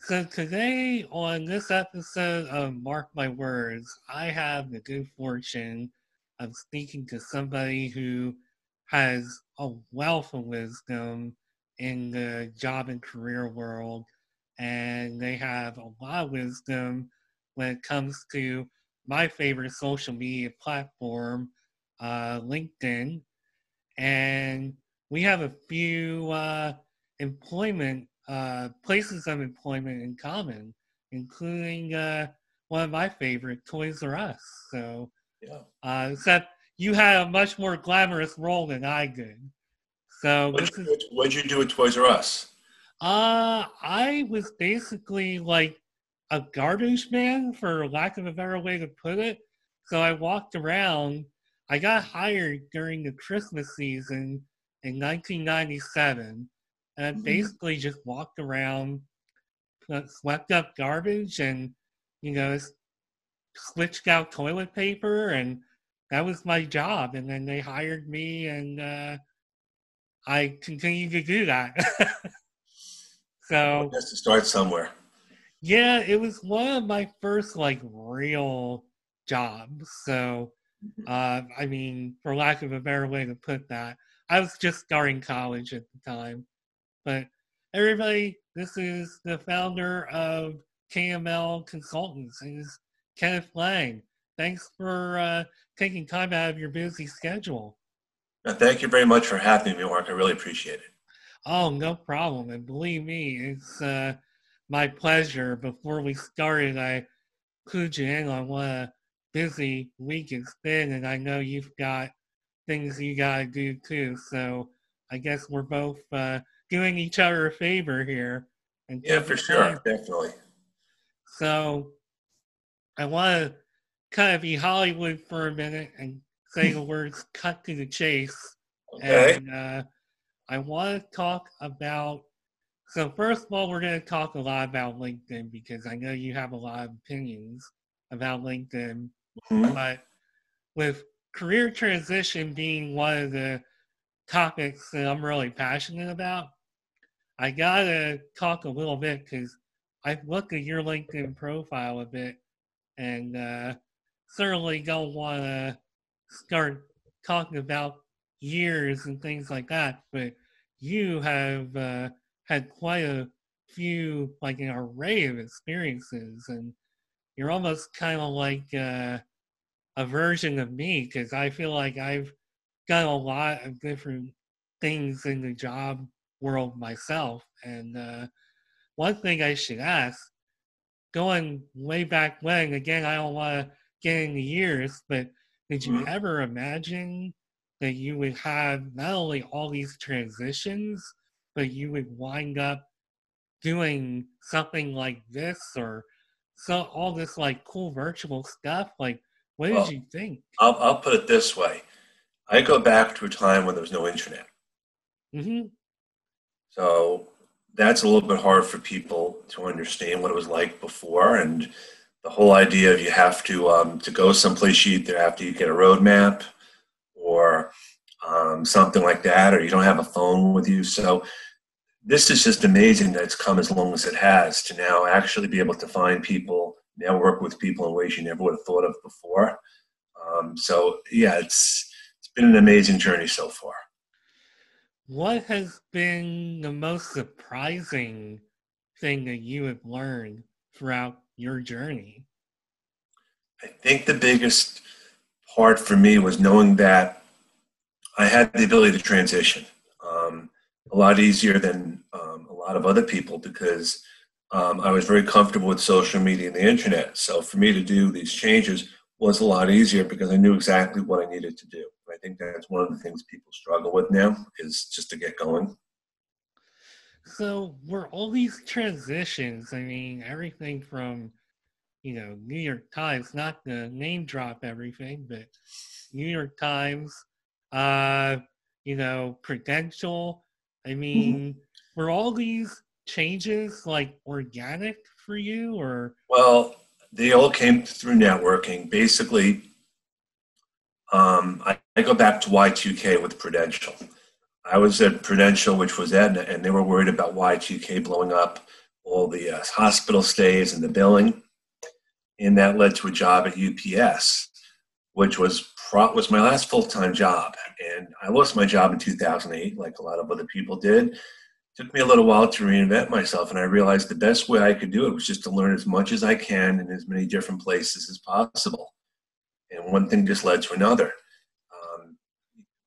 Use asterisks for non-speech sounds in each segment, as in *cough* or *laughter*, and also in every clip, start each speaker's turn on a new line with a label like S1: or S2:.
S1: So today on this episode of Mark My Words, I have the good fortune of speaking to somebody who has a wealth of wisdom in the job and career world, and they have a lot of wisdom when it comes to my favorite social media platform, uh, LinkedIn. And we have a few uh, employment uh, places of employment in common, including uh, one of my favorite, Toys R Us. So, yeah. Uh, except you had a much more glamorous role than I did. So,
S2: what did you, you do at Toys R Us?
S1: Uh, I was basically like a garbage man, for lack of a better way to put it. So I walked around. I got hired during the Christmas season in 1997 and I mm-hmm. basically just walked around, uh, swept up garbage, and you know, switched out toilet paper, and that was my job. And then they hired me, and uh, I continued to do that. *laughs* so
S2: has to start somewhere.
S1: Yeah, it was one of my first like real jobs. So, mm-hmm. uh, I mean, for lack of a better way to put that, I was just starting college at the time. But everybody, this is the founder of KML Consultants. He's Kenneth Lang. Thanks for uh, taking time out of your busy schedule.
S2: thank you very much for having me, Mark. I really appreciate it.
S1: Oh, no problem. And believe me, it's uh, my pleasure. Before we started, I clued you in on what a busy week it's been, and I know you've got things you got to do too. So I guess we're both uh, doing each other a favor here.
S2: And yeah, for sure, definitely.
S1: So I want to kind of be Hollywood for a minute and say the words *laughs* "cut to the chase."
S2: Okay.
S1: And uh, I want to talk about. So first of all, we're going to talk a lot about LinkedIn because I know you have a lot of opinions about LinkedIn, mm-hmm. but with career transition being one of the topics that I'm really passionate about, I gotta talk a little bit because I've looked at your LinkedIn profile a bit, and uh, certainly don't want to start talking about years and things like that. But you have uh, had quite a few, like an array of experiences, and you're almost kind of like uh, a version of me because I feel like I've got a lot of different things in the job world myself. And uh, one thing I should ask, going way back when, again, I don't want to get into years, but did you mm-hmm. ever imagine that you would have not only all these transitions, but you would wind up doing something like this or so all this like cool virtual stuff? Like, what well, did you think?
S2: I'll, I'll put it this way. I go back to a time when there was no internet.
S1: Mm-hmm.
S2: So that's a little bit hard for people to understand what it was like before, and the whole idea of you have to um, to go someplace you either have to get a roadmap or um, something like that, or you don't have a phone with you. So this is just amazing that it's come as long as it has to now actually be able to find people, network with people in ways you never would have thought of before. Um, so yeah, it's it's been an amazing journey so far.
S1: What has been the most surprising thing that you have learned throughout your journey?
S2: I think the biggest part for me was knowing that I had the ability to transition um, a lot easier than um, a lot of other people because um, I was very comfortable with social media and the internet. So for me to do these changes was a lot easier because I knew exactly what I needed to do. I think that's one of the things people struggle with now is just to get going.
S1: So were all these transitions, I mean, everything from, you know, New York Times, not to name drop everything, but New York Times, uh, you know, Prudential. I mean, mm-hmm. were all these changes like organic for you or?
S2: Well, they all came through networking. Basically, um, I, I, go back to Y2K with Prudential. I was at Prudential, which was Aetna, and they were worried about Y2K blowing up all the uh, hospital stays and the billing. And that led to a job at UPS, which was pro- was my last full time job. And I lost my job in 2008, like a lot of other people did. Took me a little while to reinvent myself, and I realized the best way I could do it was just to learn as much as I can in as many different places as possible. And one thing just led to another um,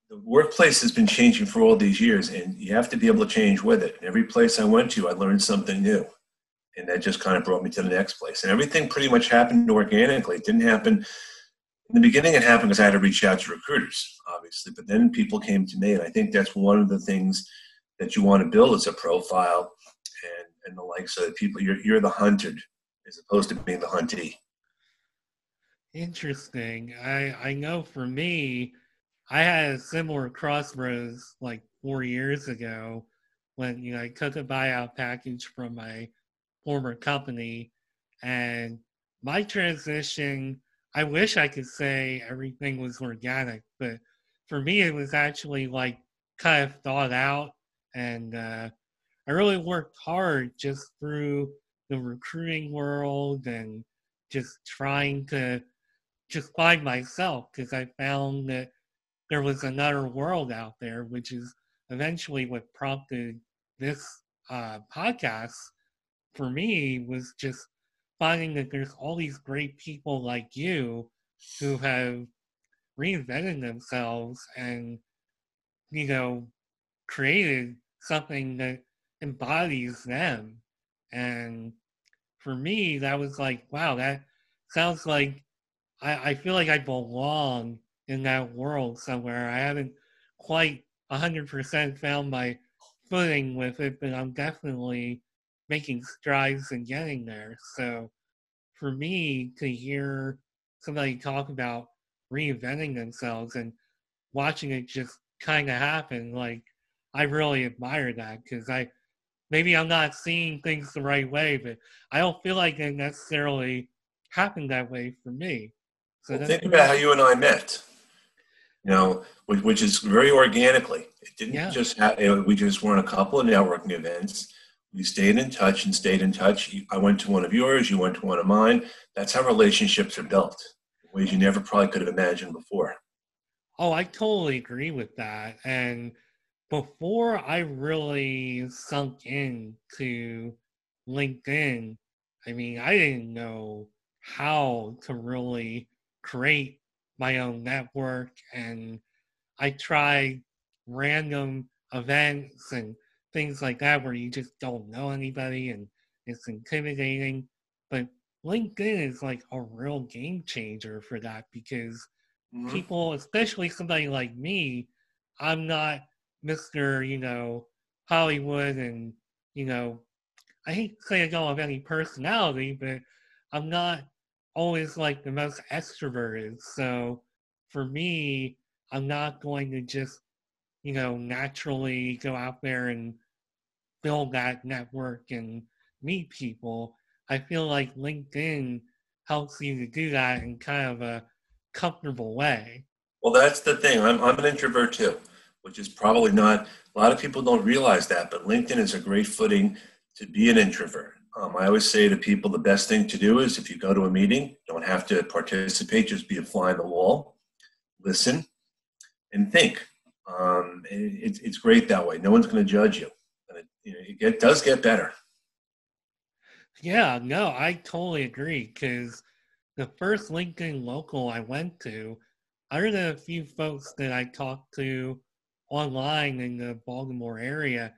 S2: the workplace has been changing for all these years, and you have to be able to change with it. Every place I went to, I learned something new, and that just kind of brought me to the next place. And everything pretty much happened organically. It didn't happen in the beginning. It happened because I had to reach out to recruiters, obviously, but then people came to me, and I think that's one of the things that you want to build as a profile and and the like, so that people you're you're the hunted as opposed to being the huntee.
S1: Interesting. I I know for me I had a similar crossroads like four years ago when you know I took a buyout package from my former company and my transition I wish I could say everything was organic, but for me it was actually like kind of thought out and uh, I really worked hard just through the recruiting world and just trying to just find myself because I found that there was another world out there, which is eventually what prompted this uh, podcast for me was just finding that there's all these great people like you who have reinvented themselves and you know created something that embodies them and for me that was like wow that sounds like i, I feel like i belong in that world somewhere. I haven't quite 100% found my footing with it, but I'm definitely making strides and getting there. So for me to hear somebody talk about reinventing themselves and watching it just kind of happen, like I really admire that because I maybe I'm not seeing things the right way, but I don't feel like it necessarily happened that way for me.
S2: So well, think about how you and I met you know, which, which is very organically. It didn't yeah. just have, we just were in a couple of networking events. We stayed in touch and stayed in touch. I went to one of yours, you went to one of mine. That's how relationships are built ways you never probably could have imagined before.
S1: Oh, I totally agree with that. And before I really sunk into LinkedIn, I mean, I didn't know how to really create my own network and I try random events and things like that where you just don't know anybody and it's intimidating. But LinkedIn is like a real game changer for that because mm-hmm. people, especially somebody like me, I'm not Mr. You know, Hollywood and, you know, I hate to say I don't have any personality, but I'm not always like the most extroverted. So for me, I'm not going to just, you know, naturally go out there and build that network and meet people. I feel like LinkedIn helps you to do that in kind of a comfortable way.
S2: Well, that's the thing. I'm, I'm an introvert too, which is probably not, a lot of people don't realize that, but LinkedIn is a great footing to be an introvert. Um, I always say to people the best thing to do is if you go to a meeting, don't have to participate, just be a fly on the wall, listen, and think. Um, it, it's great that way. No one's going to judge you. And it, you know, it does get better.
S1: Yeah, no, I totally agree. Because the first LinkedIn local I went to, other than a few folks that I talked to online in the Baltimore area,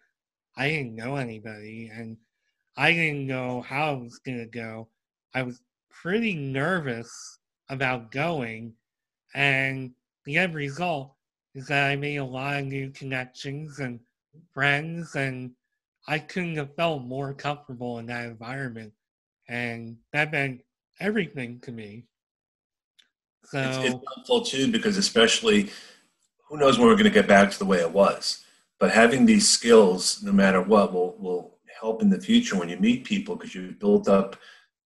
S1: I didn't know anybody. And I didn't know how it was going to go. I was pretty nervous about going, and the end result is that I made a lot of new connections and friends, and I couldn't have felt more comfortable in that environment. And that meant everything to me.
S2: So it's, it's helpful too because especially who knows when we're going to get back to the way it was. But having these skills, no matter what, will will help in the future when you meet people because you've built up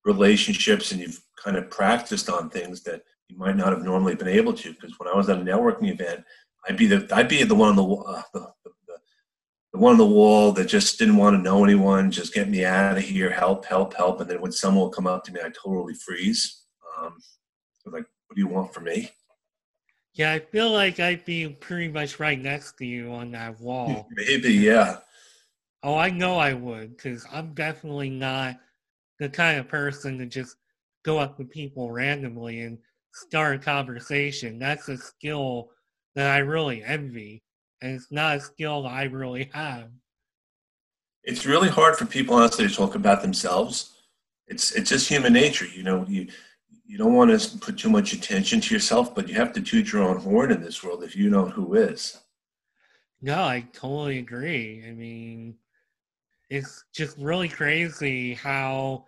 S2: relationships and you've kind of practiced on things that you might not have normally been able to. Because when I was at a networking event, I'd be the I'd be the one on the uh, the, the, the one on the wall that just didn't want to know anyone, just get me out of here, help, help, help. And then when someone will come up to me, I totally freeze. Um, like, what do you want from me?
S1: Yeah, I feel like I'd be pretty much right next to you on that wall. *laughs*
S2: Maybe, yeah.
S1: Oh, I know I would, because I'm definitely not the kind of person to just go up to people randomly and start a conversation. That's a skill that I really envy, and it's not a skill that I really have.
S2: It's really hard for people, honestly, to talk about themselves. It's it's just human nature, you know. You you don't want to put too much attention to yourself, but you have to toot your own horn in this world if you know who is.
S1: No, I totally agree. I mean, it's just really crazy how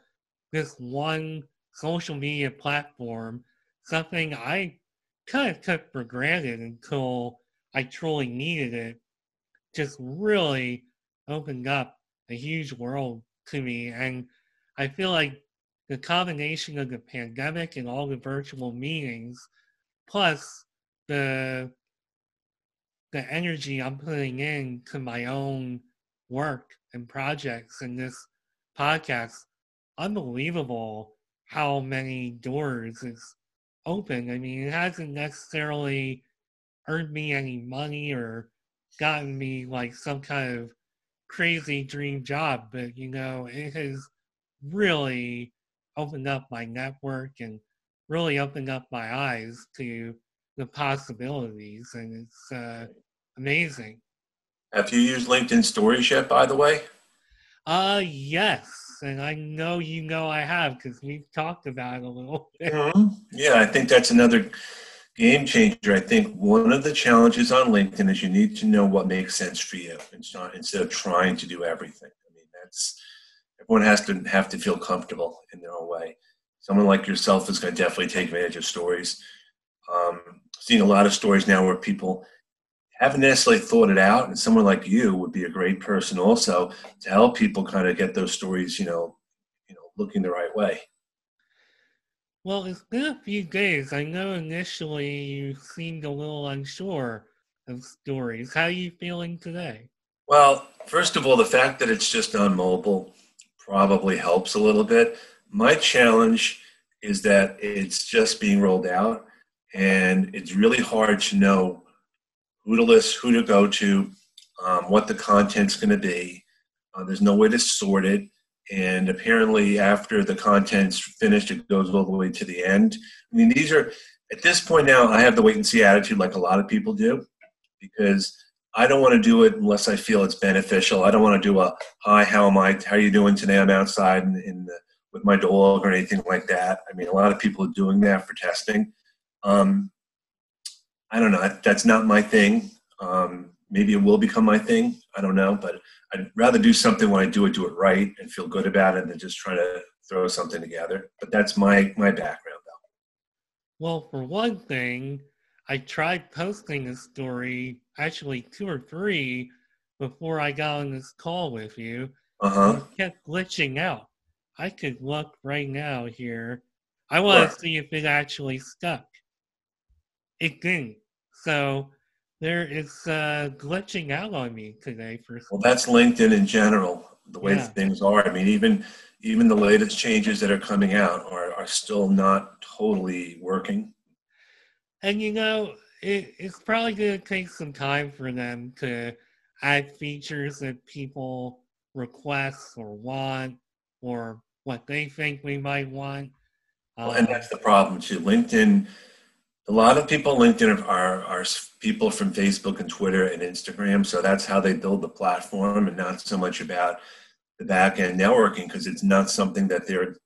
S1: this one social media platform, something I kind of took for granted until I truly needed it, just really opened up a huge world to me. And I feel like the combination of the pandemic and all the virtual meetings, plus the the energy I'm putting into my own work and projects and this podcast, unbelievable how many doors it's opened. I mean, it hasn't necessarily earned me any money or gotten me like some kind of crazy dream job, but you know, it has really opened up my network and really opened up my eyes to the possibilities, and it's uh, amazing.
S2: Have you used LinkedIn Stories yet, by the way?
S1: Uh, yes, and I know you know I have because we've talked about it a little *laughs* bit.
S2: Mm-hmm. Yeah, I think that's another game changer. I think one of the challenges on LinkedIn is you need to know what makes sense for you, instead of trying to do everything. I mean, that's everyone has to have to feel comfortable in their own way. Someone like yourself is going to definitely take advantage of stories. Um, seeing a lot of stories now where people haven't necessarily thought it out, and someone like you would be a great person also to help people kind of get those stories, you know, you know, looking the right way.
S1: Well, it's been a few days. I know initially you seemed a little unsure of stories. How are you feeling today?
S2: Well, first of all, the fact that it's just on mobile probably helps a little bit. My challenge is that it's just being rolled out, and it's really hard to know who to list, who to go to, um, what the content's going to be. Uh, there's no way to sort it. And apparently, after the content's finished, it goes all the way to the end. I mean, these are, at this point now, I have the wait and see attitude like a lot of people do because I don't want to do it unless I feel it's beneficial. I don't want to do a, hi, how am I? How are you doing today? I'm outside in, in the, with my dog or anything like that. I mean, a lot of people are doing that for testing. Um, I don't know. That's not my thing. Um, maybe it will become my thing. I don't know, but I'd rather do something when I do it, do it right, and feel good about it, than just try to throw something together. But that's my my background, though.
S1: Well, for one thing, I tried posting a story, actually two or three, before I got on this call with you.
S2: Uh huh.
S1: Kept glitching out. I could look right now here. I want to see if it actually stuck it didn't. So there is uh, glitching out on me today. For
S2: well, that's LinkedIn in general. The way yeah. things are. I mean, even even the latest changes that are coming out are are still not totally working.
S1: And you know, it, it's probably going to take some time for them to add features that people request or want, or what they think we might want.
S2: Well, and that's the um, problem too. LinkedIn a lot of people LinkedIn are, are people from Facebook and Twitter and Instagram. So that's how they build the platform and not so much about the back end networking because it's not something that they're,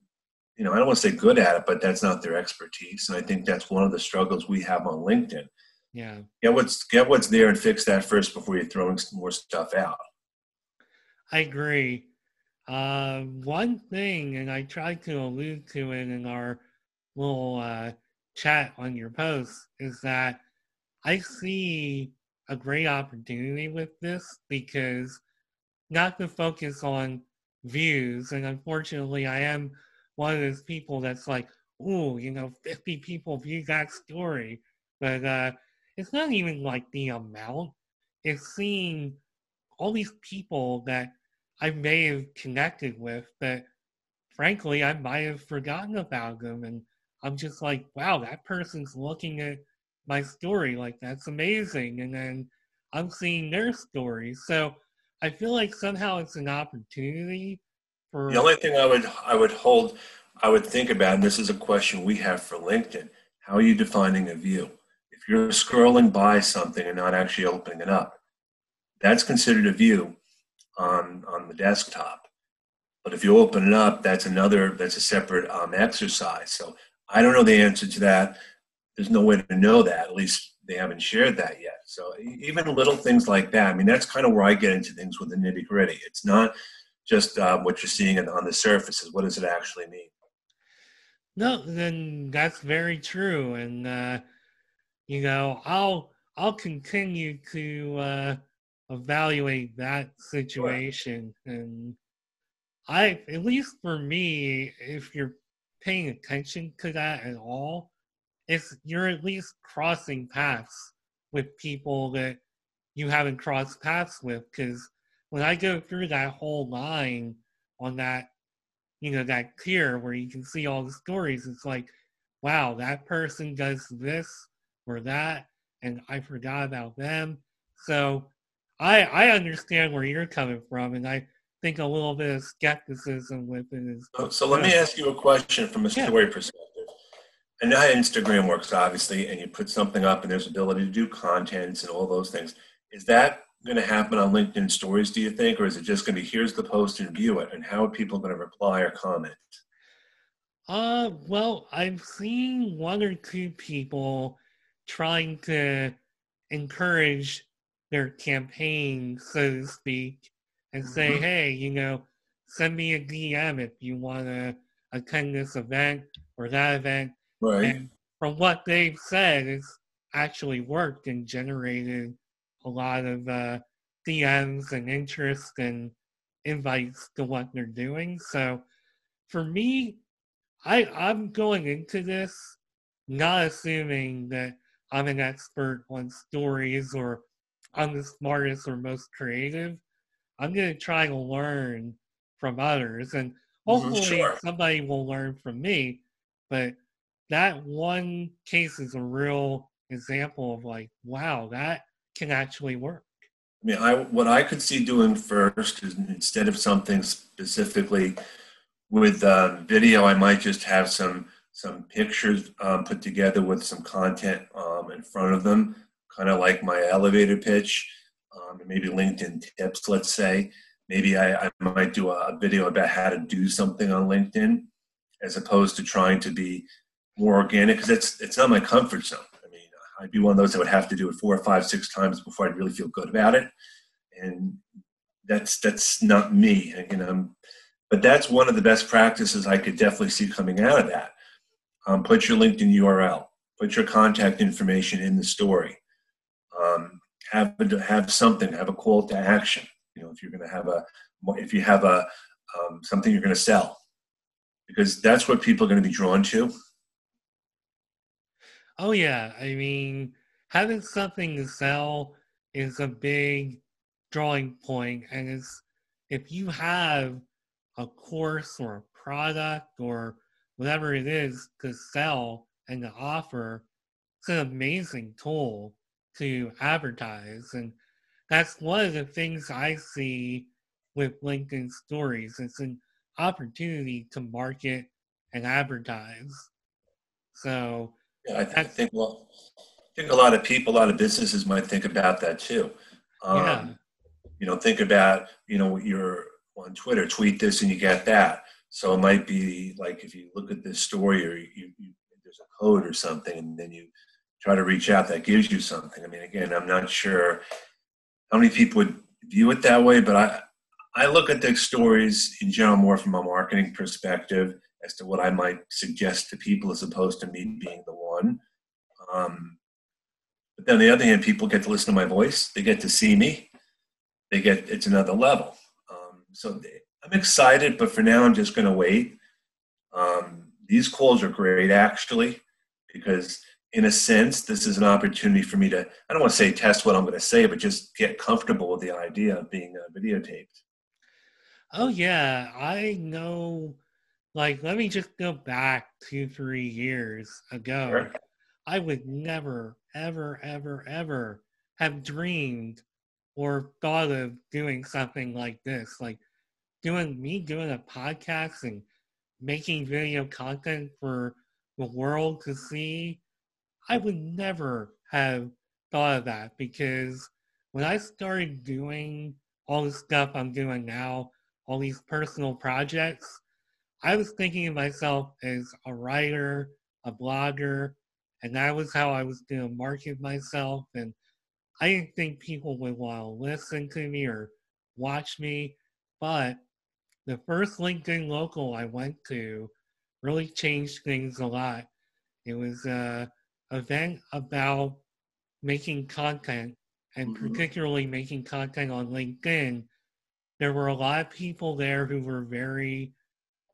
S2: you know, I don't want to say good at it, but that's not their expertise. And I think that's one of the struggles we have on LinkedIn.
S1: Yeah.
S2: Get what's get what's there and fix that first before you're throwing some more stuff out.
S1: I agree. Uh, one thing, and I tried to allude to it in our little uh, chat on your post is that I see a great opportunity with this because not to focus on views, and unfortunately, I am one of those people that's like, oh, you know, 50 people view that story. But uh, it's not even like the amount, it's seeing all these people that I may have connected with that frankly I might have forgotten about them and I'm just like, wow, that person's looking at my story, like that's amazing. And then I'm seeing their story. So I feel like somehow it's an opportunity
S2: the only thing I would I would hold I would think about, and this is a question we have for LinkedIn, how are you defining a view? If you're scrolling by something and not actually opening it up, that's considered a view on on the desktop. But if you open it up, that's another that's a separate um, exercise. So I don't know the answer to that. There's no way to know that. At least they haven't shared that yet. So even little things like that. I mean, that's kind of where I get into things with the nitty gritty. It's not just uh, what you're seeing on the surface. Is what does it actually mean?
S1: No, then that's very true, and uh, you know, I'll I'll continue to uh, evaluate that situation, sure. and I, at least for me, if you're paying attention to that at all, if you're at least crossing paths with people that you haven't crossed paths with. Because when I go through that whole line on that, you know, that tier where you can see all the stories, it's like, wow, that person does this or that, and I forgot about them. So I I understand where you're coming from, and I think a little bit of skepticism with it is.
S2: So, so let me ask you a question from a story yeah. perspective and how Instagram works, obviously, and you put something up and there's ability to do contents and all those things. Is that going to happen on LinkedIn stories, do you think? Or is it just going to be here's the post and view it? And how are people going to reply or comment?
S1: Uh, well, I've seen one or two people trying to encourage their campaign, so to speak, and say, mm-hmm. hey, you know, send me a DM if you want to attend this event or that event
S2: Right.
S1: And from what they've said, it's actually worked and generated a lot of uh, DMs and interest and invites to what they're doing. So for me, I, I'm going into this not assuming that I'm an expert on stories or I'm the smartest or most creative. I'm going to try to learn from others and mm-hmm, hopefully sure. somebody will learn from me. But that one case is a real example of like, wow, that can actually work.
S2: I mean, I what I could see doing first is instead of something specifically with uh, video, I might just have some some pictures um, put together with some content um, in front of them, kind of like my elevator pitch, um, maybe LinkedIn tips. Let's say maybe I, I might do a video about how to do something on LinkedIn, as opposed to trying to be more organic because it's it's not my comfort zone. I'd be one of those that would have to do it four or five, six times before I'd really feel good about it, and that's that's not me. You know, but that's one of the best practices I could definitely see coming out of that. Um, put your LinkedIn URL, put your contact information in the story. Um, have have something, have a call to action. You know, if you're going to have a if you have a um, something you're going to sell, because that's what people are going to be drawn to
S1: Oh yeah, I mean, having something to sell is a big drawing point, and it's if you have a course or a product or whatever it is to sell and to offer, it's an amazing tool to advertise, and that's one of the things I see with LinkedIn Stories. It's an opportunity to market and advertise. So
S2: yeah, I, th- I think well, I think a lot of people, a lot of businesses might think about that too. Um, yeah. You know, think about you know you're on Twitter, tweet this and you get that. So it might be like if you look at this story or you, you there's a code or something, and then you try to reach out, that gives you something. I mean, again, I'm not sure how many people would view it that way, but I I look at the stories in general more from a marketing perspective as to what I might suggest to people as opposed to me being the one. Um, but then on the other hand, people get to listen to my voice. They get to see me. They get it's another level. Um, so they, I'm excited, but for now I'm just going to wait. Um, these calls are great actually because in a sense, this is an opportunity for me to, I don't want to say test what I'm going to say, but just get comfortable with the idea of being uh, videotaped.
S1: Oh, yeah. I know, like, let me just go back two, three years ago. Sure. I would never, ever, ever, ever have dreamed or thought of doing something like this. Like, doing me doing a podcast and making video content for the world to see I would never have thought of that because when I started doing all the stuff I'm doing now, all these personal projects, I was thinking of myself as a writer, a blogger, and that was how I was going to market myself. And I didn't think people would want to listen to me or watch me. But the first LinkedIn local I went to really changed things a lot. It was uh, event about making content and mm-hmm. particularly making content on LinkedIn, there were a lot of people there who were very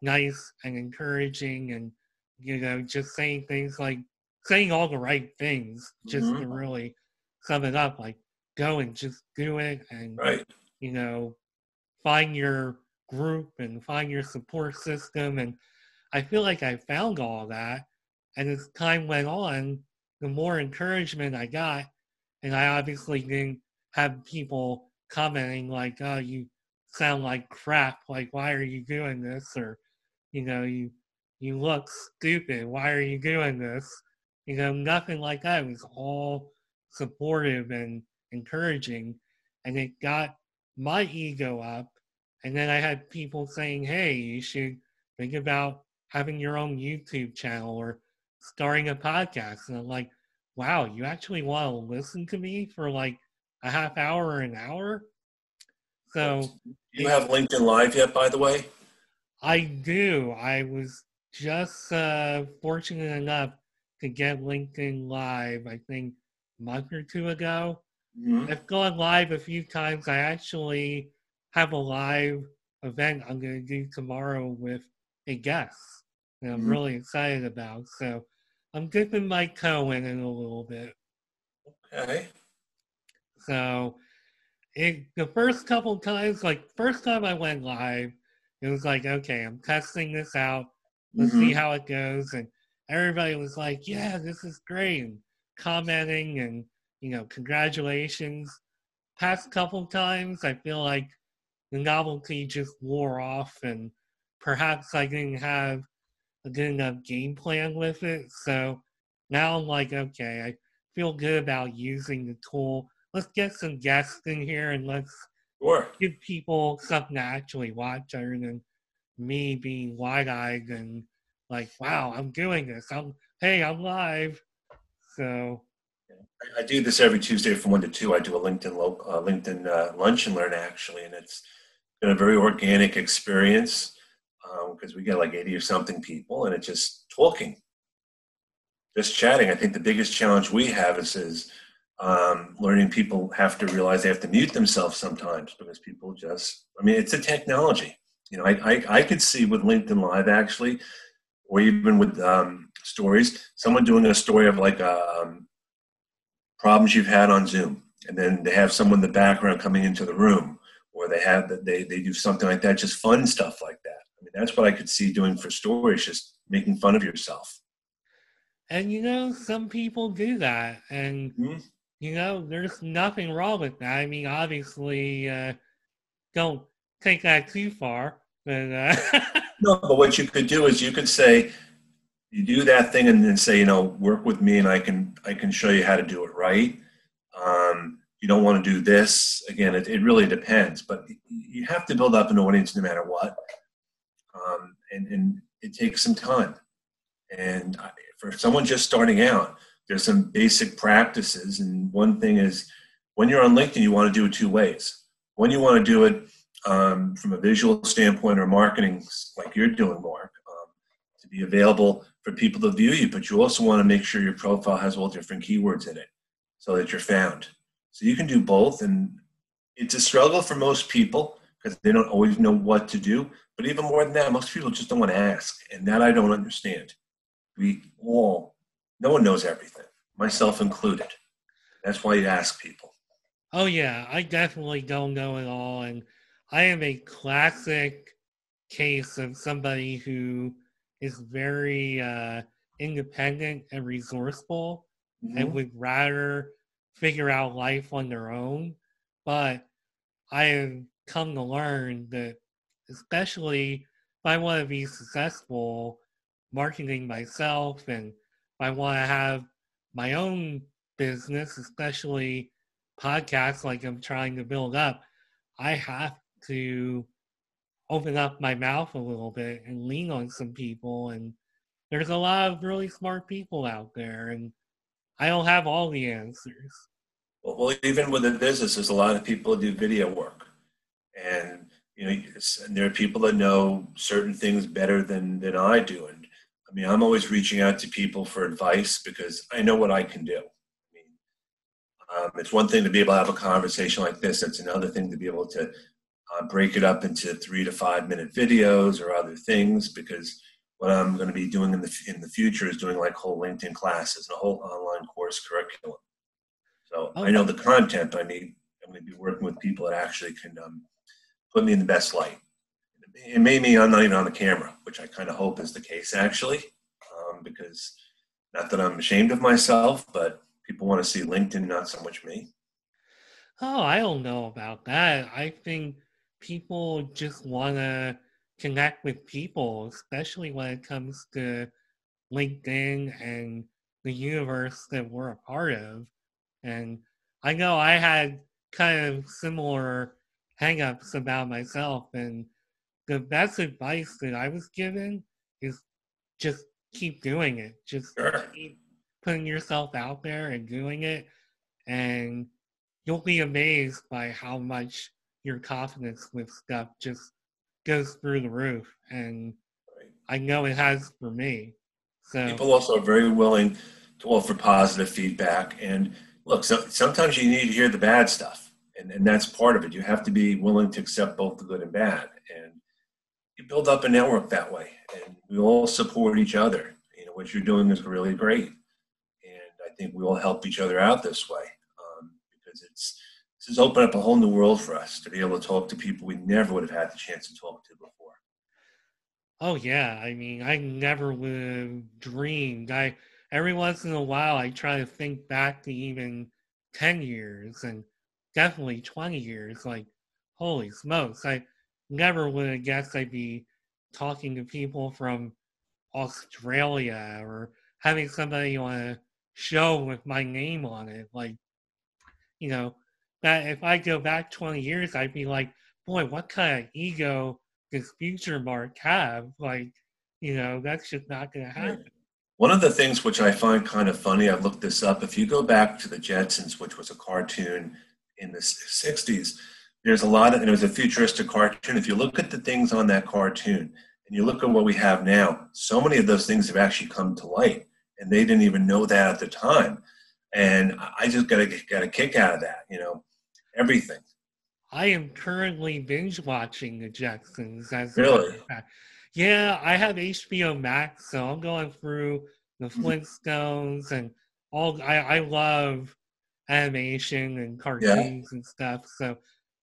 S1: nice and encouraging and, you know, just saying things like saying all the right things just mm-hmm. to really sum it up like go and just do it and,
S2: right.
S1: you know, find your group and find your support system. And I feel like I found all that and as time went on, the more encouragement I got, and I obviously didn't have people commenting like, "Oh, you sound like crap. Like, why are you doing this?" Or, you know, you you look stupid. Why are you doing this? You know, nothing like that. It was all supportive and encouraging, and it got my ego up. And then I had people saying, "Hey, you should think about having your own YouTube channel or starting a podcast. And I'm like, wow, you actually want to listen to me for like a half hour or an hour? So
S2: you have LinkedIn Live yet, by the way?
S1: I do. I was just uh, fortunate enough to get LinkedIn Live, I think, a month or two ago. Mm-hmm. I've gone live a few times. I actually have a live event I'm going to do tomorrow with a guest that I'm mm-hmm. really excited about. So I'm dipping my toe in it a little bit.
S2: Okay.
S1: So, it, the first couple times, like first time I went live, it was like, okay, I'm testing this out. Let's mm-hmm. see how it goes. And everybody was like, yeah, this is great. And commenting and, you know, congratulations. Past couple times, I feel like the novelty just wore off and perhaps I didn't have a good enough game plan with it. So now I'm like, okay, I feel good about using the tool. Let's get some guests in here and let's
S2: sure.
S1: give people something to actually watch other than me being wide eyed and like, wow, I'm doing this. I'm hey, I'm live. So
S2: I, do this every Tuesday from one to two. I do a LinkedIn uh, LinkedIn uh, lunch and learn actually, and it's been a very organic experience because um, we get like 80 or something people and it's just talking just chatting i think the biggest challenge we have is, is um, learning people have to realize they have to mute themselves sometimes because people just i mean it's a technology you know i, I, I could see with linkedin live actually or even with um, stories someone doing a story of like um, problems you've had on zoom and then they have someone in the background coming into the room or they have that they, they do something like that just fun stuff like that i mean, that's what I could see doing for stories, just making fun of yourself.
S1: And you know, some people do that, and mm-hmm. You know, there's nothing wrong with that. I mean, obviously, uh, don't take that too far, but uh... *laughs*
S2: no. But what you could do is you could say, you do that thing, and then say, you know, work with me, and I can I can show you how to do it right. Um, you don't want to do this again. It, it really depends, but you have to build up an audience no matter what um, and, and it takes some time. And for someone just starting out, there's some basic practices. And one thing is when you're on LinkedIn, you want to do it two ways. One, you want to do it um, from a visual standpoint or marketing, like you're doing, Mark, um, to be available for people to view you. But you also want to make sure your profile has all different keywords in it so that you're found. So you can do both. And it's a struggle for most people because they don't always know what to do. But even more than that, most people just don't want to ask. And that I don't understand. We all no one knows everything, myself included. That's why you ask people.
S1: Oh yeah, I definitely don't know it all, and I am a classic case of somebody who is very uh, independent and resourceful, mm-hmm. and would rather figure out life on their own. But I have come to learn that, especially if I want to be successful marketing myself and I want to have my own business, especially podcasts like I'm trying to build up, I have to open up my mouth a little bit and lean on some people. And there's a lot of really smart people out there, and I don't have all the answers.
S2: Well, even within business, there's a lot of people do video work, and you know, and there are people that know certain things better than than I do. I mean, I'm always reaching out to people for advice because I know what I can do. I Um, it's one thing to be able to have a conversation like this. It's another thing to be able to uh, break it up into three to five minute videos or other things. Because what I'm going to be doing in the in the future is doing like whole LinkedIn classes and a whole online course curriculum. So I know the content I need. I'm going to be working with people that actually can um, put me in the best light. It made me I'm not even on the camera, which I kind of hope is the case actually, um, because not that I'm ashamed of myself, but people want to see LinkedIn, not so much me?
S1: Oh, I don't know about that. I think people just want to connect with people, especially when it comes to LinkedIn and the universe that we're a part of. And I know I had kind of similar hangups about myself, and the best advice that I was given is just keep doing it. Just sure. keep putting yourself out there and doing it, and you'll be amazed by how much your confidence with stuff just goes through the roof. And I know it has for me. So
S2: people also are very willing to offer positive feedback. And look, so, sometimes you need to hear the bad stuff, and, and that's part of it. You have to be willing to accept both the good and bad. And you build up a network that way, and we all support each other. You know, what you're doing is really great and I think we all help each other out this way um, because it's this has opened up a whole new world for us to be able to talk to people we never would have had the chance to talk to before.
S1: Oh yeah, I mean, I never would have dreamed. I every once in a while I try to think back to even ten years and definitely twenty years. Like, holy smokes, I never would have guessed I'd be talking to people from Australia or having somebody on a show with my name on it. Like, you know, that if I go back 20 years, I'd be like, boy, what kind of ego does Future Mark have? Like, you know, that's just not going to happen.
S2: One of the things which I find kind of funny, I looked this up. If you go back to the Jetsons, which was a cartoon in the 60s, there's a lot of, and it was a futuristic cartoon. If you look at the things on that cartoon and you look at what we have now, so many of those things have actually come to light and they didn't even know that at the time. And I just got a got a kick out of that, you know, everything.
S1: I am currently binge watching the Jetsons. As
S2: really?
S1: Yeah, I have HBO Max, so I'm going through the mm-hmm. Flintstones and all. I, I love animation and cartoons yeah. and stuff. So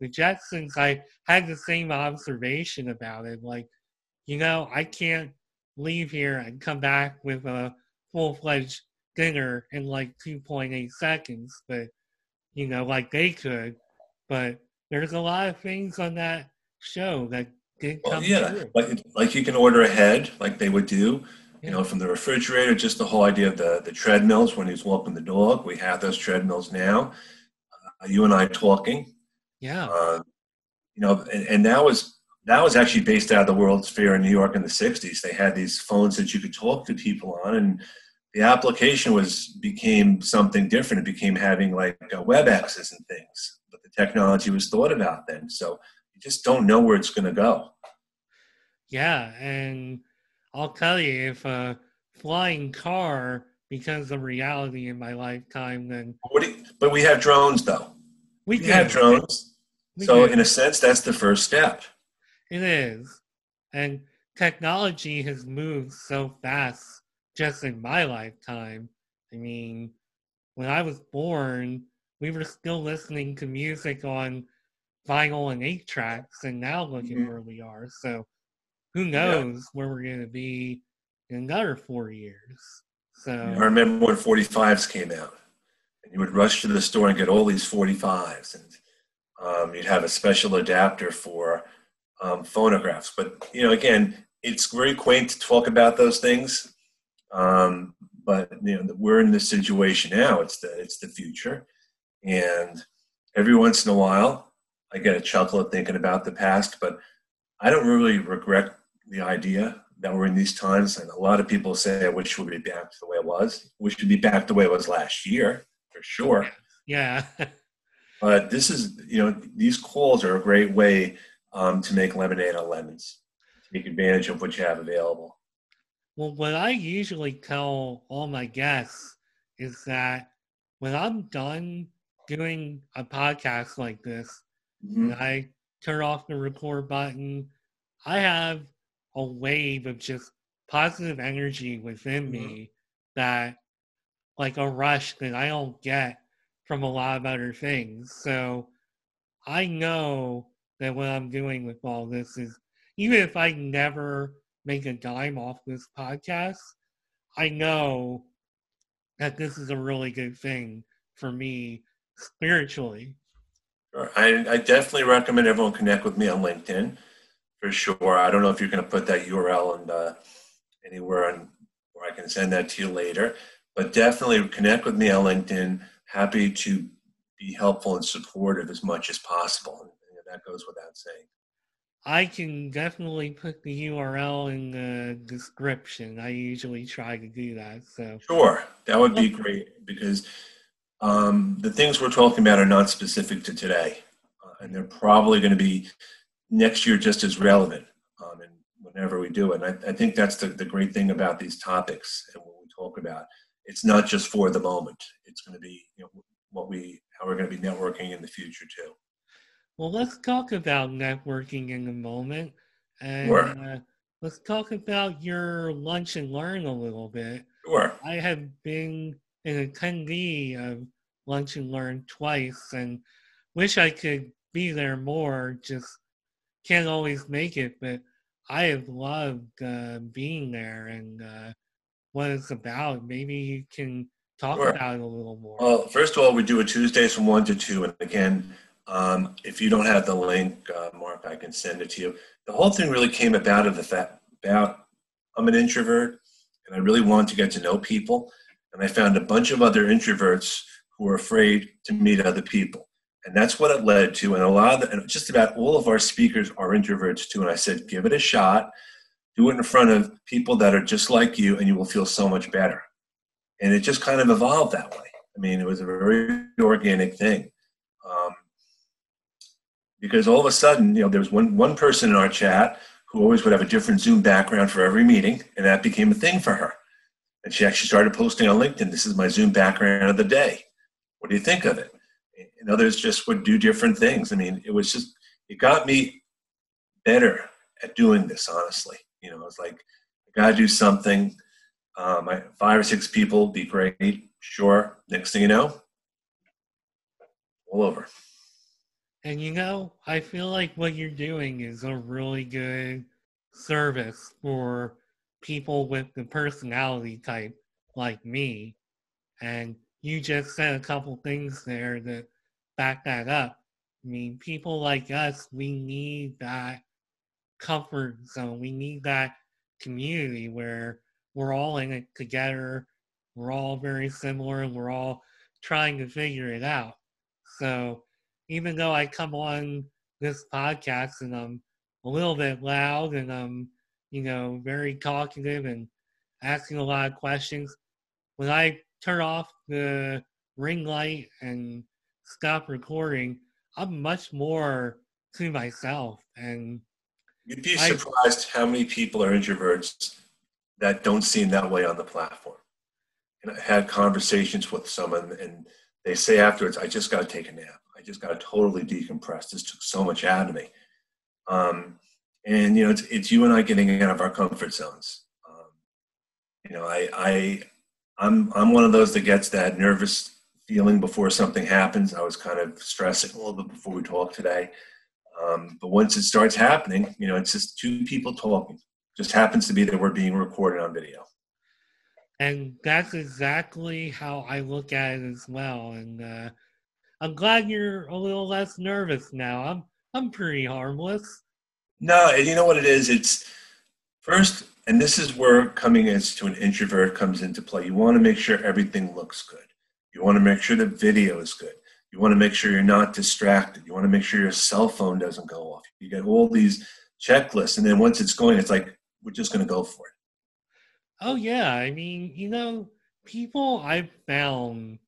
S1: the Jetsons, I had the same observation about it. Like, you know, I can't leave here and come back with a full fledged dinner in like 2.8 seconds, but you know, like they could. But there's a lot of things on that show that did well, come
S2: yeah,
S1: true.
S2: like like you can order ahead, like they would do. You know, from the refrigerator, just the whole idea of the, the treadmills when he's walking the dog. We have those treadmills now. Uh, you and I talking.
S1: Yeah. Uh,
S2: you know, and, and that was that was actually based out of the World's Fair in New York in the '60s. They had these phones that you could talk to people on, and the application was became something different. It became having like uh, web access and things, but the technology was thought about then. So you just don't know where it's going to go.
S1: Yeah, and I'll tell you, if a flying car becomes a reality in my lifetime, then
S2: you, but we have drones though. We, we have drones. We so in a sense, that's the first step.
S1: It is, and technology has moved so fast just in my lifetime I mean, when I was born, we were still listening to music on vinyl and eight tracks, and now look mm-hmm. at where we are. So who knows yeah. where we're going to be in another four years. So I
S2: remember when 45s came out, and you would rush to the store and get all these 45s, and um, you'd have a special adapter for um, phonographs. But you know, again, it's very quaint to talk about those things. Um, but you know, we're in this situation now. It's the it's the future, and every once in a while, I get a chuckle at thinking about the past. But I don't really regret the idea that we're in these times. And a lot of people say, "I wish we would be back to the way it was. We should be back the way it was last year, for sure."
S1: Yeah. *laughs*
S2: but this is, you know, these calls are a great way um, to make lemonade on lemons. Take advantage of what you have available.
S1: Well, what I usually tell all my guests is that when I'm done doing a podcast like this, mm-hmm. and I turn off the record button, I have a wave of just positive energy within mm-hmm. me that, like a rush that I don't get from a lot of other things. So I know that what I'm doing with all this is even if I never make a dime off this podcast, I know that this is a really good thing for me spiritually.
S2: Sure. I, I definitely recommend everyone connect with me on LinkedIn for sure. I don't know if you're going to put that URL in, uh, anywhere on where I can send that to you later, but definitely connect with me on LinkedIn. Happy to be helpful and supportive as much as possible. And that goes without saying.
S1: I can definitely put the URL in the description. I usually try to do that. So
S2: sure, that would be great because um, the things we're talking about are not specific to today, uh, and they're probably going to be next year just as relevant. Um, and whenever we do it, and I, I think that's the, the great thing about these topics and what we talk about. It's not just for the moment. It's going to be you know what we how we're going to be networking in the future too.
S1: Well, let's talk about networking in a moment. And sure. uh, let's talk about your lunch and learn a little bit.
S2: Sure.
S1: I have been an attendee of lunch and learn twice and wish I could be there more. Just can't always make it, but I have loved uh, being there and uh, what it's about. Maybe you can talk sure. about it a little more.
S2: Well, first of all, we do it Tuesdays from 1 to 2. And again, um, if you don't have the link, uh, Mark, I can send it to you. The whole thing really came about of the fact about I'm an introvert and I really want to get to know people. And I found a bunch of other introverts who were afraid to meet other people. And that's what it led to. And a lot of the, and just about all of our speakers are introverts too. And I said, give it a shot. Do it in front of people that are just like you, and you will feel so much better. And it just kind of evolved that way. I mean, it was a very organic thing. Um, because all of a sudden, you know, there was one, one person in our chat who always would have a different Zoom background for every meeting, and that became a thing for her. And she actually started posting on LinkedIn, this is my Zoom background of the day. What do you think of it? And others just would do different things. I mean, it was just, it got me better at doing this, honestly. You know, it's like, I gotta do something. Um, I, five or six people be great, sure. Next thing you know, all over.
S1: And you know, I feel like what you're doing is a really good service for people with the personality type like me. And you just said a couple things there that back that up. I mean, people like us, we need that comfort zone. We need that community where we're all in it together. We're all very similar and we're all trying to figure it out. So even though I come on this podcast and I'm a little bit loud and I'm, you know, very talkative and asking a lot of questions, when I turn off the ring light and stop recording, I'm much more to myself. And
S2: you'd be surprised I, how many people are introverts that don't seem that way on the platform. And I had conversations with someone, and they say afterwards, "I just got to take a nap." I just got to totally decompress. This took so much out of me. Um, and you know, it's, it's you and I getting out of our comfort zones. Um, you know, I, I I'm I'm one of those that gets that nervous feeling before something happens. I was kind of stressing a little bit before we talked today. Um, but once it starts happening, you know, it's just two people talking. Just happens to be that we're being recorded on video.
S1: And that's exactly how I look at it as well. And uh, I'm glad you're a little less nervous now. I'm I'm pretty harmless.
S2: No, and you know what it is? It's first, and this is where coming as to an introvert comes into play. You want to make sure everything looks good. You want to make sure the video is good. You want to make sure you're not distracted. You want to make sure your cell phone doesn't go off. You get all these checklists, and then once it's going, it's like we're just going to go for it.
S1: Oh yeah, I mean, you know, people I've found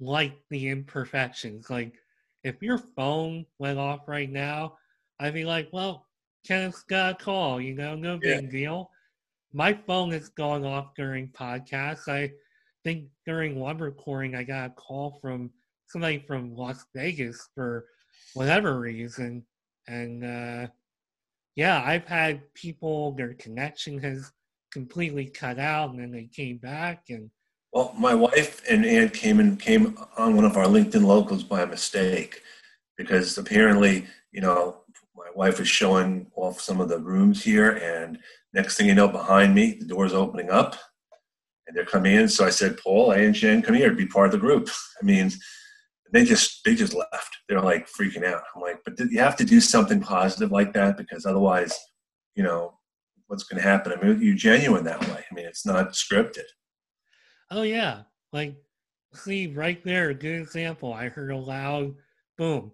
S1: like the imperfections. Like, if your phone went off right now, I'd be like, well, Kenneth's got a call, you know, no big yeah. deal. My phone is going off during podcasts. I think during one recording, I got a call from somebody from Las Vegas for whatever reason. And uh, yeah, I've had people, their connection has completely cut out and then they came back and
S2: well, my wife and aunt came and came on one of our LinkedIn locals by mistake because apparently, you know, my wife was showing off some of the rooms here, and next thing you know, behind me, the door's opening up, and they're coming in. So I said, Paul, and Jen, come here, be part of the group. *laughs* I mean, they just they just left. They're like freaking out. I'm like, but you have to do something positive like that because otherwise, you know, what's going to happen? I mean, you're genuine that way. I mean, it's not scripted.
S1: Oh yeah, like see right there, a good example. I heard a loud boom.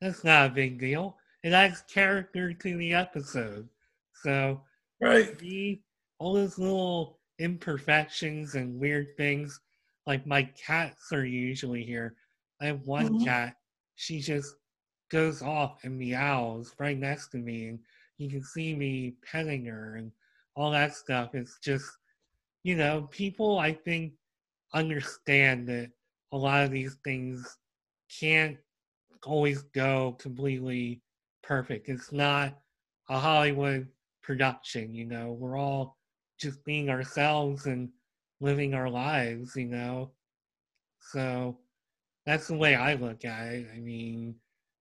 S1: That's not a big deal. It adds character to the episode. So
S2: right,
S1: see all those little imperfections and weird things. Like my cats are usually here. I have one mm-hmm. cat. She just goes off and meows right next to me, and you can see me petting her and all that stuff. It's just you know, people I think understand that a lot of these things can't always go completely perfect. It's not a Hollywood production, you know. We're all just being ourselves and living our lives, you know. So that's the way I look at it. I mean,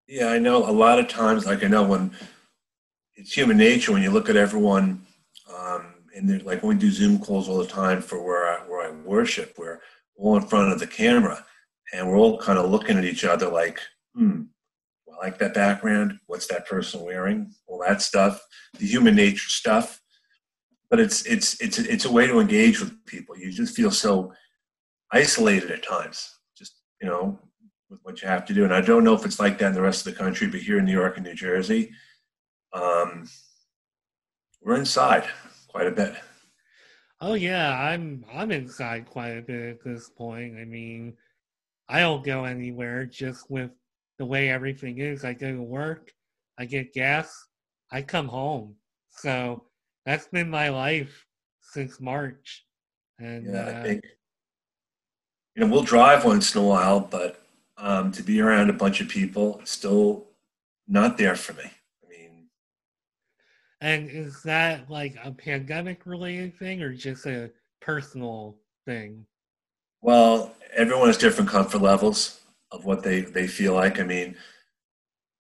S2: yeah, I know a lot of times, like I know when it's human nature when you look at everyone um, and like when we do Zoom calls all the time for where I, where I worship, we're all in front of the camera, and we're all kind of looking at each other like, hmm, I like that background. What's that person wearing? All that stuff, the human nature stuff. But it's it's it's it's a way to engage with people. You just feel so isolated at times. You know, with what you have to do. And I don't know if it's like that in the rest of the country, but here in New York and New Jersey, um, we're inside quite a bit.
S1: Oh yeah, I'm I'm inside quite a bit at this point. I mean, I don't go anywhere just with the way everything is. I go to work, I get gas, I come home. So that's been my life since March. And yeah, uh, I think
S2: you know we'll drive once in a while, but um, to be around a bunch of people, still not there for me.
S1: I mean, and is that like a pandemic related thing or just a personal thing?
S2: Well, everyone has different comfort levels of what they, they feel like. I mean,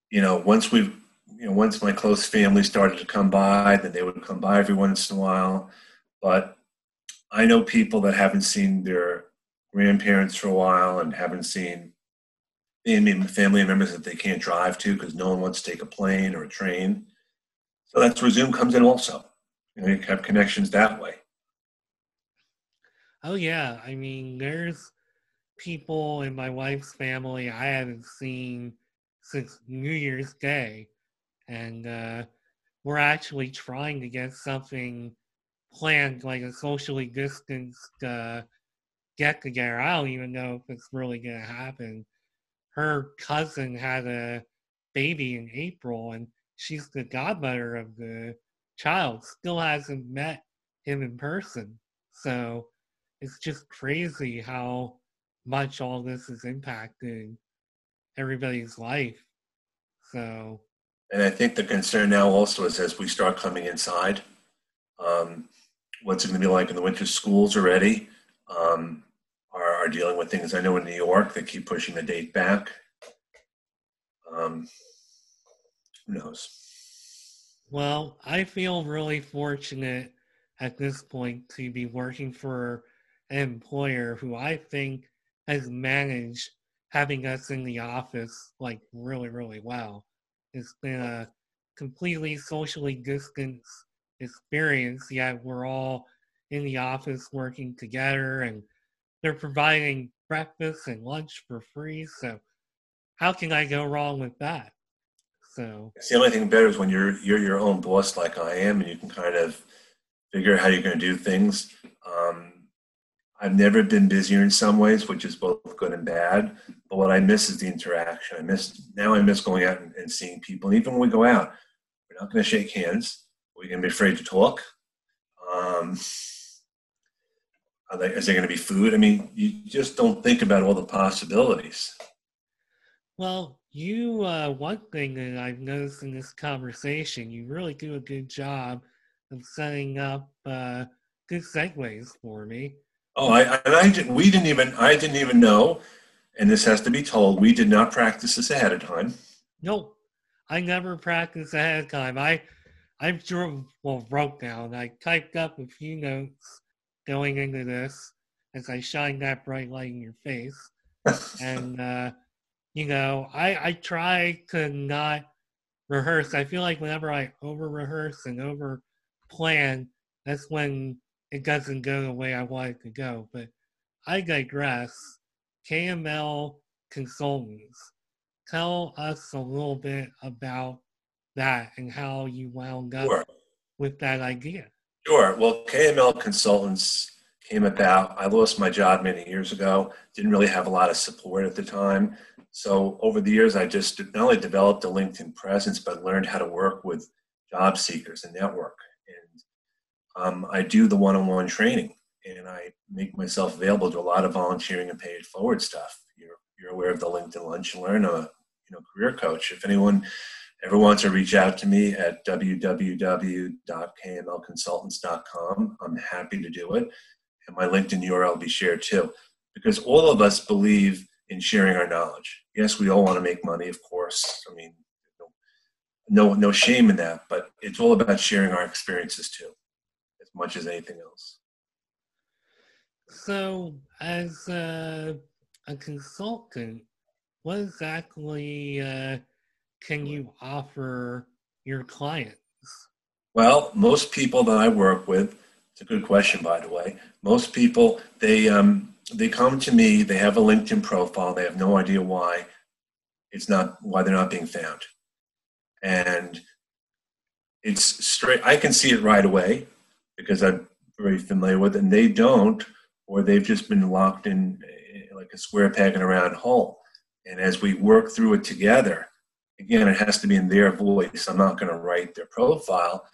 S2: you know, once we've, you know, once my close family started to come by, then they would come by every once in a while. But I know people that haven't seen their grandparents for a while and haven't seen family members that they can't drive to because no one wants to take a plane or a train. So that's where Zoom comes in also. You, know, you have connections that way.
S1: Oh yeah, I mean, there's people in my wife's family I haven't seen since New Year's Day, and uh, we're actually trying to get something planned, like a socially distanced uh, get together. I don't even know if it's really gonna happen. Her cousin had a baby in April, and she's the godmother of the child, still hasn't met him in person. So it's just crazy how much all this is impacting everybody's life. So,
S2: and I think the concern now also is as we start coming inside, um, what's it going to be like in the winter schools already? um, are, dealing with things. I know in New York they keep pushing the date back. Um, who knows?
S1: Well, I feel really fortunate at this point to be working for an employer who I think has managed having us in the office like really, really well. It's been a completely socially distanced experience, yet we're all in the office working together and they're providing breakfast and lunch for free. So how can I go wrong with that? So
S2: it's the only thing better is when you're you're your own boss like I am and you can kind of figure out how you're going to do things. Um, I've never been busier in some ways, which is both good and bad. But what I miss is the interaction. I miss now. I miss going out and, and seeing people. And even when we go out, we're not going to shake hands. We're going to be afraid to talk. Um, they, is there going to be food? I mean, you just don't think about all the possibilities.
S1: Well, you uh, one thing that I've noticed in this conversation, you really do a good job of setting up uh, good segues for me.
S2: Oh, I, and I did, we didn't even I didn't even know, and this has to be told. We did not practice this ahead of time.
S1: Nope, I never practiced ahead of time. I I drew well wrote down. I typed up a few notes going into this as I shine that bright light in your face, *laughs* and uh, you know I I try to not rehearse. I feel like whenever I over rehearse and over plan, that's when it doesn't go the way I want it to go. But I digress. KML Consultants, tell us a little bit about that and how you wound up sure. with that idea.
S2: Sure. Well, KML Consultants came about. I lost my job many years ago. Didn't really have a lot of support at the time. So over the years, I just not only developed a LinkedIn presence, but learned how to work with job seekers and network And um, I do the one-on-one training, and I make myself available to a lot of volunteering and paid forward stuff. You're you're aware of the LinkedIn Lunch and Learn, a uh, you know career coach. If anyone ever wants to reach out to me at www.kmlconsultants.com, I'm happy to do it, and my LinkedIn URL will be shared too, because all of us believe in sharing our knowledge. Yes, we all want to make money, of course. I mean, no no shame in that, but it's all about sharing our experiences too as much as anything else.
S1: So, as a, a consultant, what exactly uh, can you offer your clients?
S2: Well, most people that I work with, it's a good question, by the way. Most people they um, they come to me. They have a LinkedIn profile. They have no idea why it's not why they're not being found, and it's straight. I can see it right away because I'm very familiar with it, and they don't, or they've just been locked in eh, like a square peg in a round hole. And as we work through it together, again, it has to be in their voice. I'm not going to write their profile.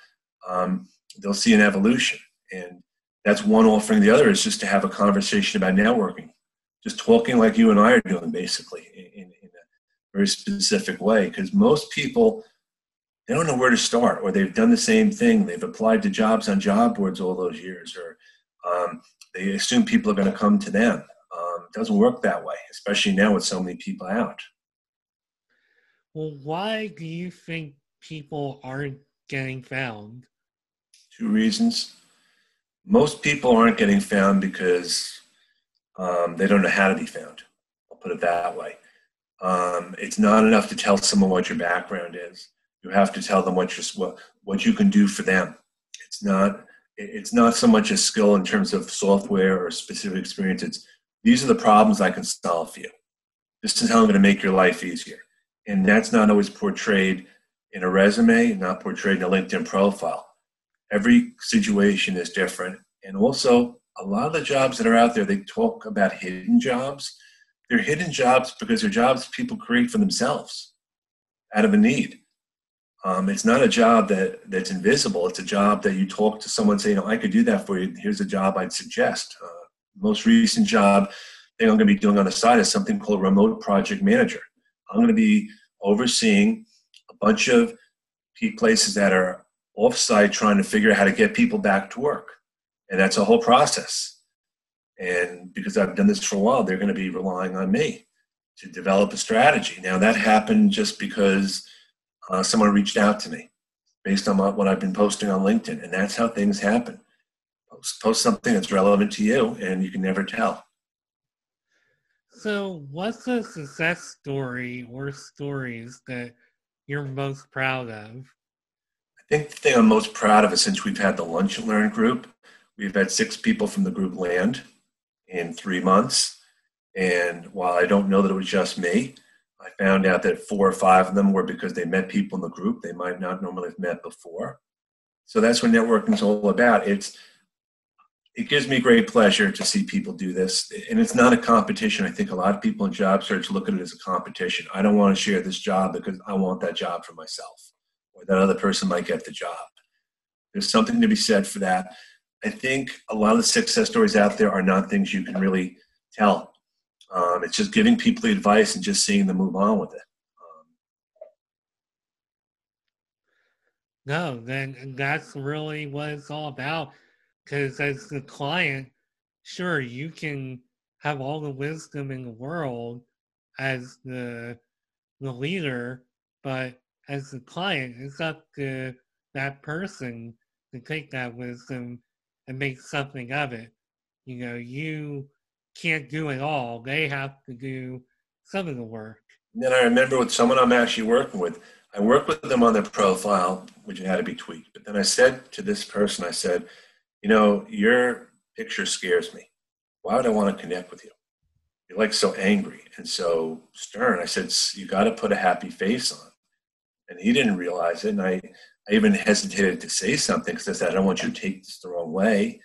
S2: Um, they'll see an evolution. And that's one offering. The other is just to have a conversation about networking, just talking like you and I are doing, basically, in, in a very specific way. Because most people they don't know where to start, or they've done the same thing. They've applied to jobs on job boards all those years, or um, they assume people are going to come to them. Um, it doesn't work that way, especially now with so many people out.
S1: Well, why do you think people aren't getting found?
S2: Two reasons. Most people aren't getting found because um, they don't know how to be found. I'll put it that way. Um, it's not enough to tell someone what your background is you have to tell them what you what, what you can do for them. It's not it's not so much a skill in terms of software or specific experience. It's these are the problems I can solve for you. This is how I'm going to make your life easier. And that's not always portrayed in a resume, not portrayed in a LinkedIn profile. Every situation is different. And also, a lot of the jobs that are out there, they talk about hidden jobs. They're hidden jobs because they're jobs people create for themselves out of a need. Um, it's not a job that that's invisible. It's a job that you talk to someone, say, you know, I could do that for you. Here's a job I'd suggest. Uh, most recent job thing I'm going to be doing on the side is something called remote project manager. I'm going to be overseeing a bunch of places that are offsite trying to figure out how to get people back to work. And that's a whole process. And because I've done this for a while, they're going to be relying on me to develop a strategy. Now, that happened just because uh, someone reached out to me based on what I've been posting on LinkedIn. And that's how things happen. Post, post something that's relevant to you, and you can never tell.
S1: So, what's a success story or stories that you're most proud of?
S2: I think the thing I'm most proud of is since we've had the Lunch and Learn group, we've had six people from the group land in three months. And while I don't know that it was just me, I found out that four or five of them were because they met people in the group they might not normally have met before. So that's what networking is all about. It's it gives me great pleasure to see people do this. And it's not a competition. I think a lot of people in job search look at it as a competition. I don't want to share this job because I want that job for myself, or that other person might get the job. There's something to be said for that. I think a lot of the success stories out there are not things you can really tell. Um, it's just giving people the advice and just seeing them move on with it. Um,
S1: no, then that's really what it's all about because as the client, sure, you can have all the wisdom in the world as the the leader, but as the client, it's up to that person to take that wisdom and make something of it. You know, you can't do it all. They have to do some of the work.
S2: And then I remember with someone I'm actually working with, I worked with them on their profile, which had to be tweaked. But then I said to this person, I said, you know, your picture scares me. Why would I want to connect with you? You're like so angry and so stern. I said, you got to put a happy face on. And he didn't realize it. And I, I even hesitated to say something because I said, I don't want you to take this the wrong way.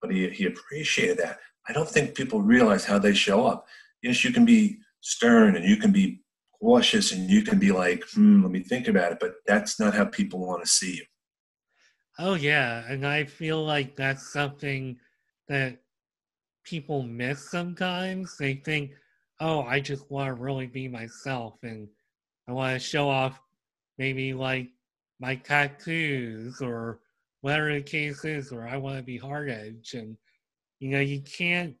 S2: But he, he appreciated that. I don't think people realize how they show up. Yes, you can be stern and you can be cautious and you can be like, hmm, let me think about it. But that's not how people want to see you.
S1: Oh yeah, and I feel like that's something that people miss sometimes. They think, "Oh, I just want to really be myself and I want to show off maybe like my tattoos or whatever the case is, or I want to be hard edge." And you know, you can't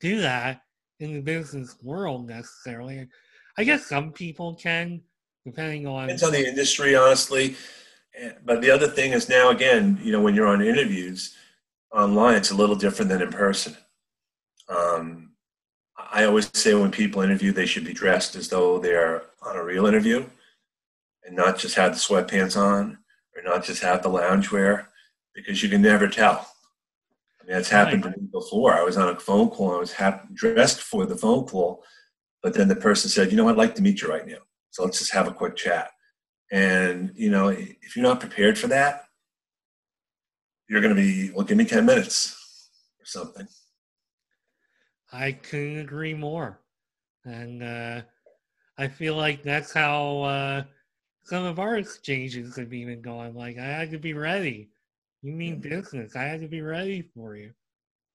S1: do that in the business world necessarily. I guess some people can, depending on.
S2: Depends on the industry, honestly but the other thing is now again, you know, when you're on interviews online, it's a little different than in person. Um, I always say when people interview, they should be dressed as though they're on a real interview, and not just have the sweatpants on or not just have the loungewear, because you can never tell. I mean, that's happened to me before. I was on a phone call. And I was ha- dressed for the phone call, but then the person said, "You know, I'd like to meet you right now. So let's just have a quick chat." And, you know, if you're not prepared for that, you're going to be, well, give me 10 minutes or something.
S1: I couldn't agree more. And uh, I feel like that's how uh, some of our exchanges have even gone. Like, I had to be ready. You mean business. I had to be ready for you.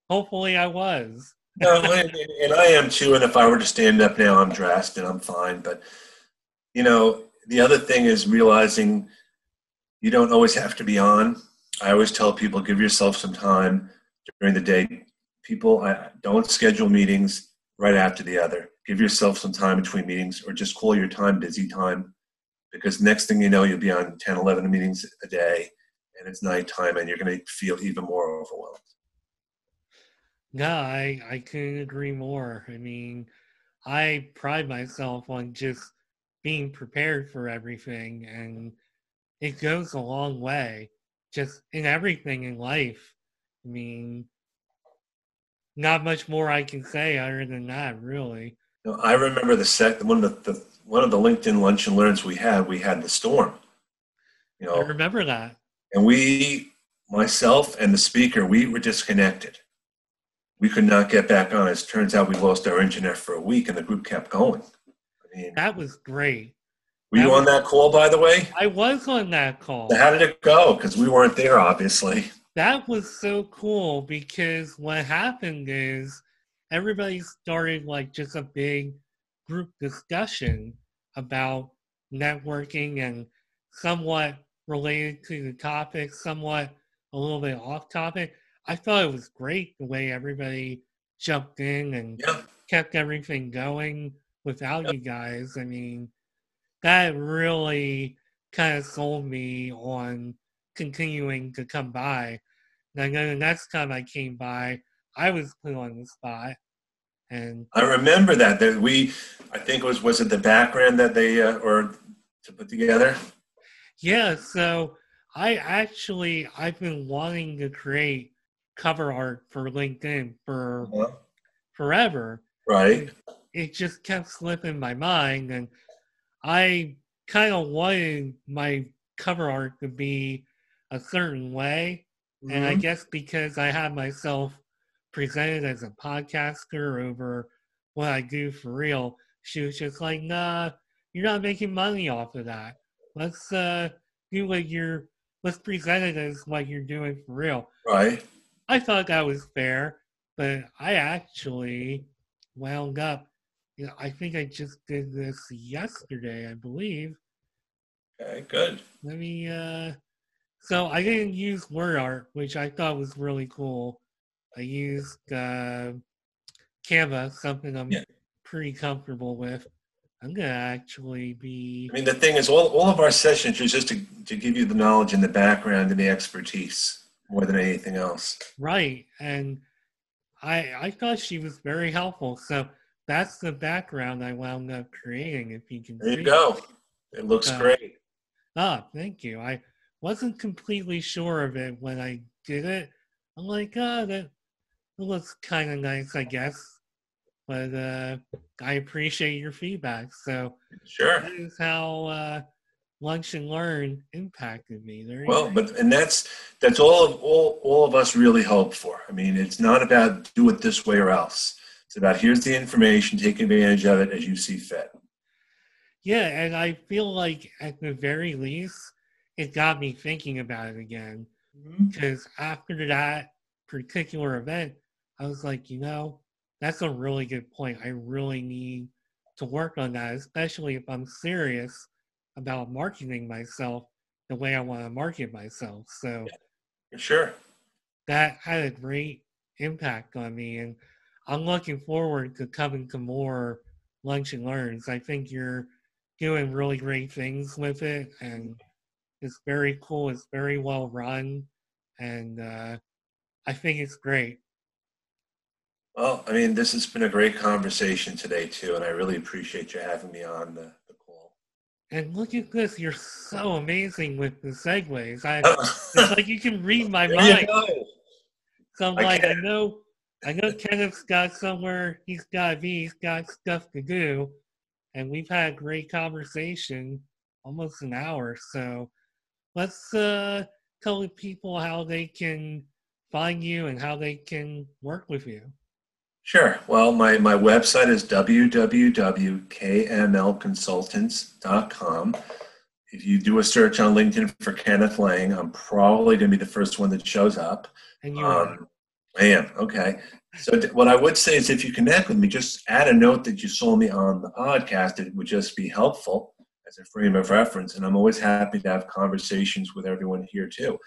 S1: Hopefully, I was.
S2: no, and, and I am too. And if I were to stand up now, I'm dressed and I'm fine. But, you know, the other thing is realizing you don't always have to be on. I always tell people give yourself some time during the day. People I, don't schedule meetings right after the other. Give yourself some time between meetings or just call your time busy time because next thing you know, you'll be on 10, 11 meetings a day and it's nighttime and you're going to feel even more overwhelmed.
S1: No, I, I couldn't agree more. I mean, I pride myself on just being prepared for everything and it goes a long way just in everything in life. I mean not much more i can say other than that really.
S2: You know, i remember the set one of the, the one of the linkedin lunch and learns we had we had the storm
S1: you know? i remember that.
S2: And we myself and the speaker we were disconnected. We could not get back on. It turns out we lost our internet for a week and the group kept going
S1: mean, that was great.
S2: Were that you was, on that call, by the way?
S1: I was on that call.
S2: So how did it go? Because we weren't there, obviously.
S1: That was so cool because what happened is everybody started like just a big group discussion about networking and somewhat related to the topic, somewhat a little bit off topic. I thought it was great the way everybody jumped in and
S2: Yeah.
S1: kept everything going without
S2: Yep.
S1: you guys. I mean, that really kind of sold me on continuing to come by. And I know the next time I came by, I was put on the spot. And
S2: I remember that. That we, I think it was was it the background that they uh, or to put together.
S1: yeah, so I actually I've been wanting to create cover art for LinkedIn for
S2: Uh-huh.
S1: forever.
S2: Right.
S1: It just kept slipping my mind and i kind of wanted my cover art to be a certain way and i
S2: Mhm.
S1: guess because i had myself presented as a podcaster over what i do for real she was just like nah you're not making money off of that let's uh do what you're let's present it as what you're doing for real
S2: right.
S1: I thought that was fair, but I actually wound up. You know, I think I just did this yesterday, I believe.
S2: Okay. Good.
S1: Let me. uh So I didn't use word art, which I thought was really cool. I used uh, Canva, something I'm
S2: Yeah.
S1: pretty comfortable with. I'm gonna actually be
S2: I mean, the thing is, all, all of our sessions are just to, to give you the knowledge and the background and the expertise more than anything else.
S1: Right, and I I thought she was very helpful. So that's the background I wound up creating. If you can
S2: There
S1: see.
S2: you go. It looks
S1: Uh,
S2: great.
S1: Ah, thank you. I wasn't completely sure of it when I did it. I'm like, oh, that it looks kind of nice, I guess. But uh, I appreciate your feedback. So
S2: Sure.
S1: that is how uh, lunch and learn impacted me. There
S2: Well,
S1: go.
S2: but and that's that's all of all all of us really hope for. I mean, it's not about do it this way or else. It's about here's the information, take advantage of it as you see fit.
S1: Yeah, and I feel like at the very least, it got me thinking about it again. Mm-hmm. Because after that particular event, I was like, you know, that's a really good point. I really need to work on that, especially if I'm serious about marketing myself the way I want to market myself. So
S2: Sure.
S1: that had a great impact on me. And I'm looking forward to coming to more lunch and learns. I think you're doing really great things with it and it's very cool. It's very well run. And uh, I think it's great.
S2: Well, I mean, this has been a great conversation today too, and I really appreciate you having me on the, the call.
S1: And look at this. You're so amazing with the segues. I, *laughs* it's like you can read my
S2: there
S1: mind. So I'm
S2: I
S1: like, I know, I know Kenneth's got somewhere he's got to be. He's got stuff to do, and we've had a great conversation, almost an hour. So let's uh, tell the people how they can find you and how they can work with you.
S2: Sure. Well, my, my website is www.kmlconsultants.com. If you do a search on LinkedIn for Kenneth Lang, I'm probably going to be the first one that shows up.
S1: And you are.
S2: Um, Am. Okay. So, what I would say is if you connect with me, just add a note that you saw me on the podcast. It would just be helpful as a frame of reference. And I'm always happy to have conversations with everyone here, too.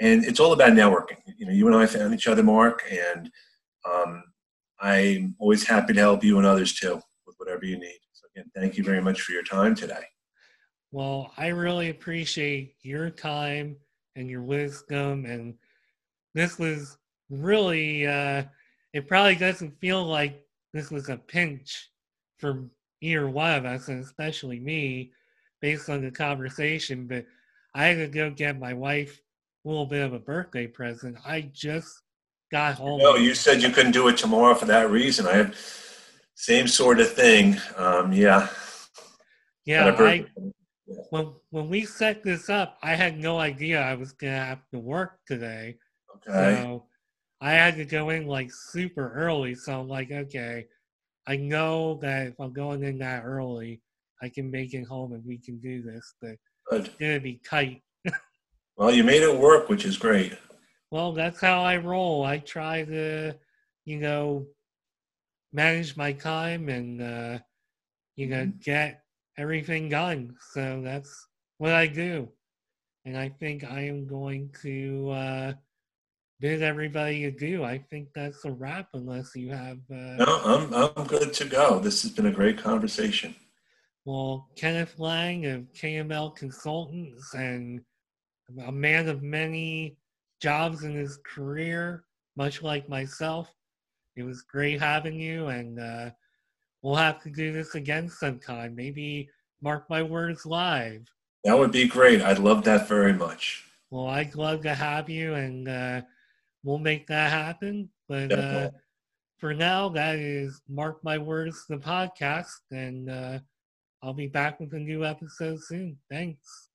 S2: And it's all about networking. You know, you and I found each other, Mark, and um, I'm always happy to help you and others, too, with whatever you need. So, again, thank you very much for your time today.
S1: Well, I really appreciate your time and your wisdom. And this was really, uh, it probably doesn't feel like this was a pinch for either one of us, and especially me, based on the conversation. But I had to go get my wife a little bit of a birthday present. I just got home.
S2: No, you said you couldn't do it tomorrow for that reason. I have same sort of thing. Um, yeah.
S1: yeah, I, when, when we set this up, I had no idea I was going to have to work today.
S2: Okay.
S1: So I had to go in like super early. So I'm like, okay, I know that if I'm going in that early, I can make it home and we can do this. But
S2: Good.
S1: it's gonna be tight. *laughs*
S2: Well, you made it work, which is great.
S1: Well, that's how I roll. I try to, you know, manage my time and uh, you know get everything done. So that's what I do. And I think I am going to uh, bid everybody adieu. I think that's a wrap, unless you have. Uh,
S2: No, I'm I'm good to go. This has been a great conversation.
S1: Well, Kenneth Lang of KML Consultants and a man of many jobs in his career, much like myself. It was great having you, and uh, we'll have to do this again sometime. Maybe mark my words live.
S2: That would be great. I'd love that very much.
S1: Well, I'd love to have you, and uh, we'll make that happen. But uh, for now, that is Mark My Words, the podcast, and uh, I'll be back with a new episode soon. Thanks.